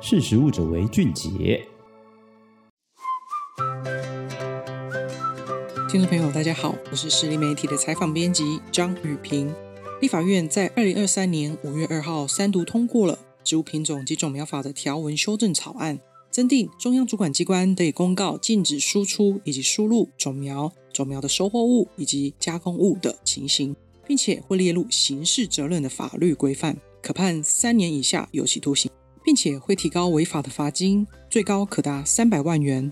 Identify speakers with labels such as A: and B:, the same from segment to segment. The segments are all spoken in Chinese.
A: 识食物者为俊杰。
B: 听众朋友，大家好，我是实力媒体的采访编辑张雨萍。立法院在二零二三年五月二号三读通过了《植物品种及种苗法》的条文修正草案，增订中央主管机关得以公告禁止输出以及输入种苗、种苗的收获物以及加工物的情形，并且会列入刑事责任的法律规范，可判三年以下有期徒刑。并且会提高违法的罚金，最高可达三百万元。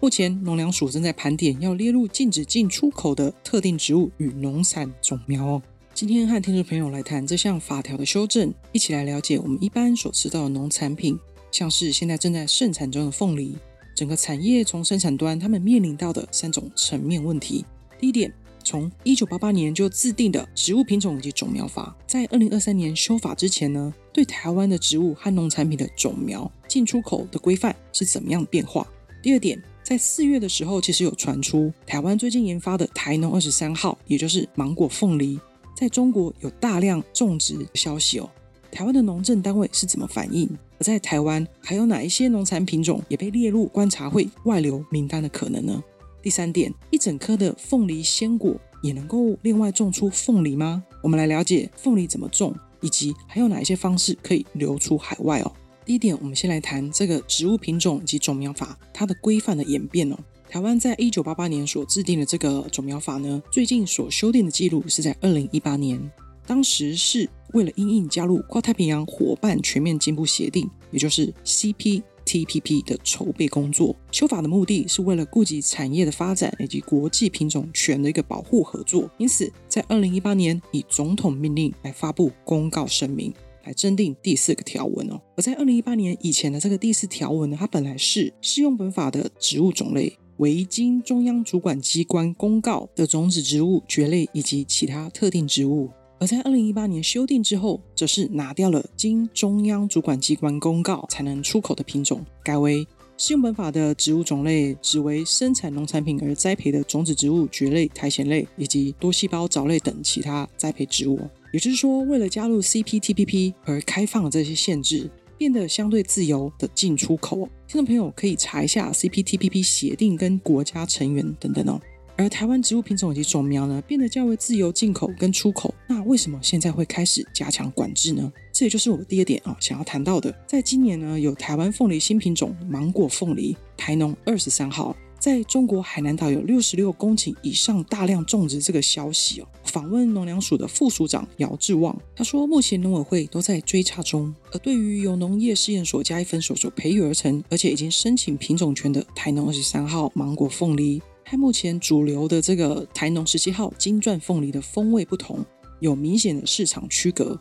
B: 目前农粮署正在盘点要列入禁止进出口的特定植物与农产种苗哦。今天和听众朋友来谈这项法条的修正，一起来了解我们一般所吃到的农产品，像是现在正在盛产中的凤梨，整个产业从生产端他们面临到的三种层面问题。第一点。从一九八八年就制定的《植物品种及种苗法》，在二零二三年修法之前呢，对台湾的植物和农产品的种苗进出口的规范是怎么样的变化？第二点，在四月的时候，其实有传出台湾最近研发的台农二十三号，也就是芒果凤梨，在中国有大量种植消息哦。台湾的农政单位是怎么反应？而在台湾还有哪一些农产品种也被列入观察会外流名单的可能呢？第三点，一整颗的凤梨鲜果也能够另外种出凤梨吗？我们来了解凤梨怎么种，以及还有哪一些方式可以流出海外哦。第一点，我们先来谈这个植物品种及种苗法它的规范的演变哦。台湾在一九八八年所制定的这个种苗法呢，最近所修订的记录是在二零一八年，当时是为了因应加入跨太平洋伙伴全面进步协定，也就是 CP。TPP 的筹备工作修法的目的是为了顾及产业的发展以及国际品种权的一个保护合作，因此在二零一八年以总统命令来发布公告声明，来增订第四个条文哦。而在二零一八年以前的这个第四条文呢，它本来是适用本法的植物种类为经中央主管机关公告的种子植物、蕨类以及其他特定植物。而在二零一八年修订之后，则是拿掉了经中央主管机关公告才能出口的品种，改为适用本法的植物种类，只为生产农产品而栽培的种子植物、蕨类、苔藓类以及多细胞藻类等其他栽培植物。也就是说，为了加入 CPTPP 而开放了这些限制，变得相对自由的进出口。听众朋友可以查一下 CPTPP 协定跟国家成员等等哦。而台湾植物品种以及种苗呢，变得较为自由进口跟出口。那为什么现在会开始加强管制呢？这也就是我的第二点啊，想要谈到的。在今年呢，有台湾凤梨新品种芒果凤梨台农二十三号，在中国海南岛有六十六公顷以上大量种植这个消息哦。访问农粮署的副署长姚志旺，他说，目前农委会都在追查中。而对于由农业试验所嘉义分所所培育而成，而且已经申请品种权的台农二十三号芒果凤梨。它目前主流的这个台农十七号金钻凤梨的风味不同，有明显的市场区隔。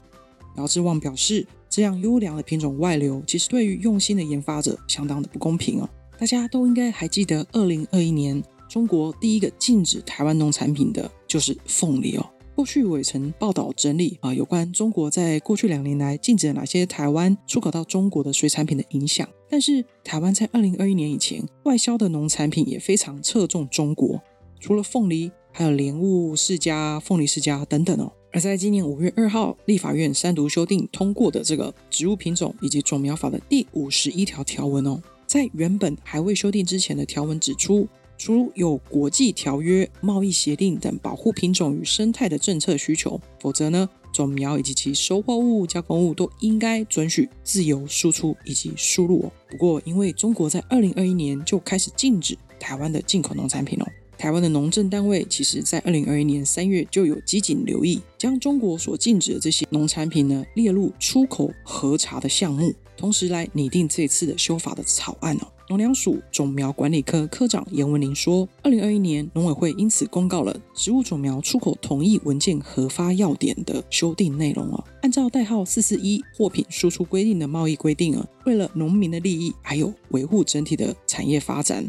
B: 姚志旺表示，这样优良的品种外流，其实对于用心的研发者相当的不公平哦。大家都应该还记得，二零二一年中国第一个禁止台湾农产品的就是凤梨哦。过去我也曾报道整理啊，有关中国在过去两年来禁止了哪些台湾出口到中国的水产品的影响。但是台湾在二零二一年以前外销的农产品也非常侧重中国，除了凤梨，还有莲雾释迦、凤梨释迦等等哦。而在今年五月二号立法院三读修订通过的这个植物品种以及种苗法的第五十一条条文哦，在原本还未修订之前的条文指出。除有国际条约、贸易协定等保护品种与生态的政策需求，否则呢，种苗以及其收获物、加工物都应该准许自由输出以及输入哦。不过，因为中国在二零二一年就开始禁止台湾的进口农产品哦，台湾的农政单位其实在二零二一年三月就有积极留意，将中国所禁止的这些农产品呢列入出口核查的项目，同时来拟定这次的修法的草案哦。农粮署种苗管理科科长严文玲说：“二零二一年农委会因此公告了植物种苗出口同意文件核发要点的修订内容啊，按照代号四四一货品输出规定的贸易规定啊，为了农民的利益，还有维护整体的产业发展。”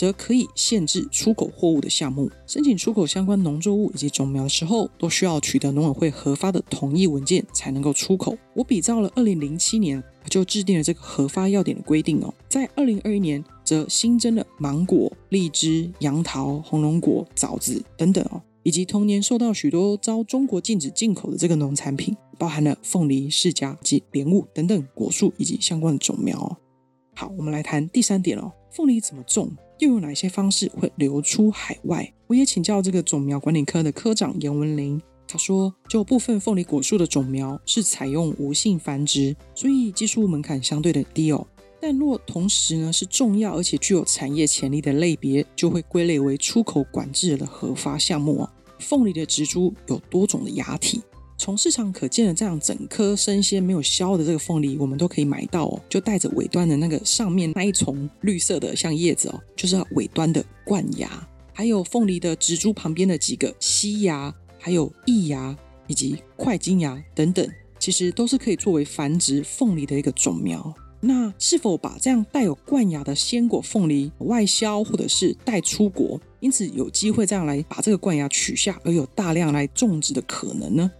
B: 则可以限制出口货物的项目，申请出口相关农作物以及种苗的时候，都需要取得农委会核发的同意文件才能够出口。我比照了二零零七年就制定了这个核发要点的规定哦，在二零二一年则新增了芒果、荔枝、杨桃、红龙果、枣子等等哦，以及同年受到许多遭中国禁止进口的这个农产品，包含了凤梨、释迦及莲雾等等果树以及相关的种苗。好，我们来谈第三点哦，凤梨怎么种，又有哪些方式会流出海外？我也请教这个种苗管理科的科长严文林，他说，就部分凤梨果树的种苗是采用无性繁殖，所以技术门槛相对的低哦。但若同时呢是重要而且具有产业潜力的类别，就会归类为出口管制的核发项目哦。凤梨的植株有多种的芽体。从市场可见的这样整颗生鲜没有削的这个凤梨，我们都可以买到哦，就带着尾端的那个上面那一丛绿色的像叶子哦，就是尾端的冠芽，还有凤梨的植株旁边的几个西芽，还有异芽以及块茎芽等等，其实都是可以作为繁殖凤梨的一个种苗。那是否把这样带有冠芽的鲜果凤梨外销或者是带出国，因此有机会这样来把这个冠芽取下，而有大量来种植的可能呢？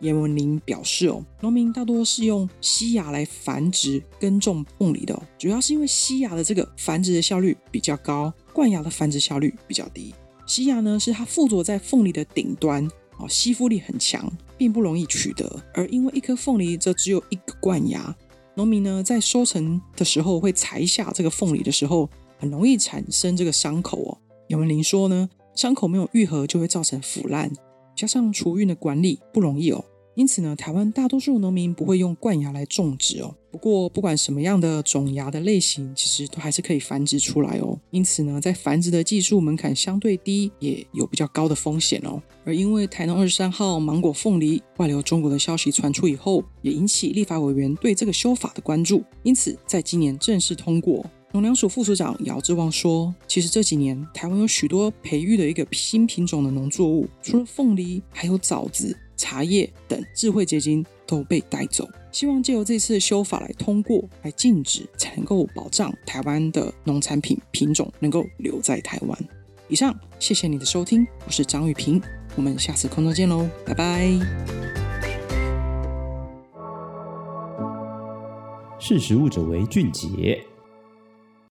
B: 严文林表示：“哦，农民大多是用西芽来繁殖耕种凤梨的哦，主要是因为西芽的这个繁殖的效率比较高，冠芽的繁殖效率比较低。西芽呢，是它附着在凤梨的顶端，哦，吸附力很强，并不容易取得。而因为一颗凤梨则只有一个冠芽，农民呢在收成的时候会裁下这个凤梨的时候，很容易产生这个伤口哦。严文林说呢，伤口没有愈合就会造成腐烂。”加上储运的管理不容易哦，因此呢，台湾大多数农民不会用冠芽来种植哦。不过，不管什么样的种芽的类型，其实都还是可以繁殖出来哦。因此呢，在繁殖的技术门槛相对低，也有比较高的风险哦。而因为台农二十三号芒果凤梨外流中国的消息传出以后，也引起立法委员对这个修法的关注，因此在今年正式通过。农粮署副署长姚志旺说：“其实这几年台湾有许多培育的一个新品种的农作物，除了凤梨，还有枣子、茶叶等智慧结晶都被带走。希望借由这次修法来通过，来禁止，才能够保障台湾的农产品品种能够留在台湾。”以上，谢谢你的收听，我是张语屏，我们下次空中见喽，拜拜。
A: 识时务者为俊杰。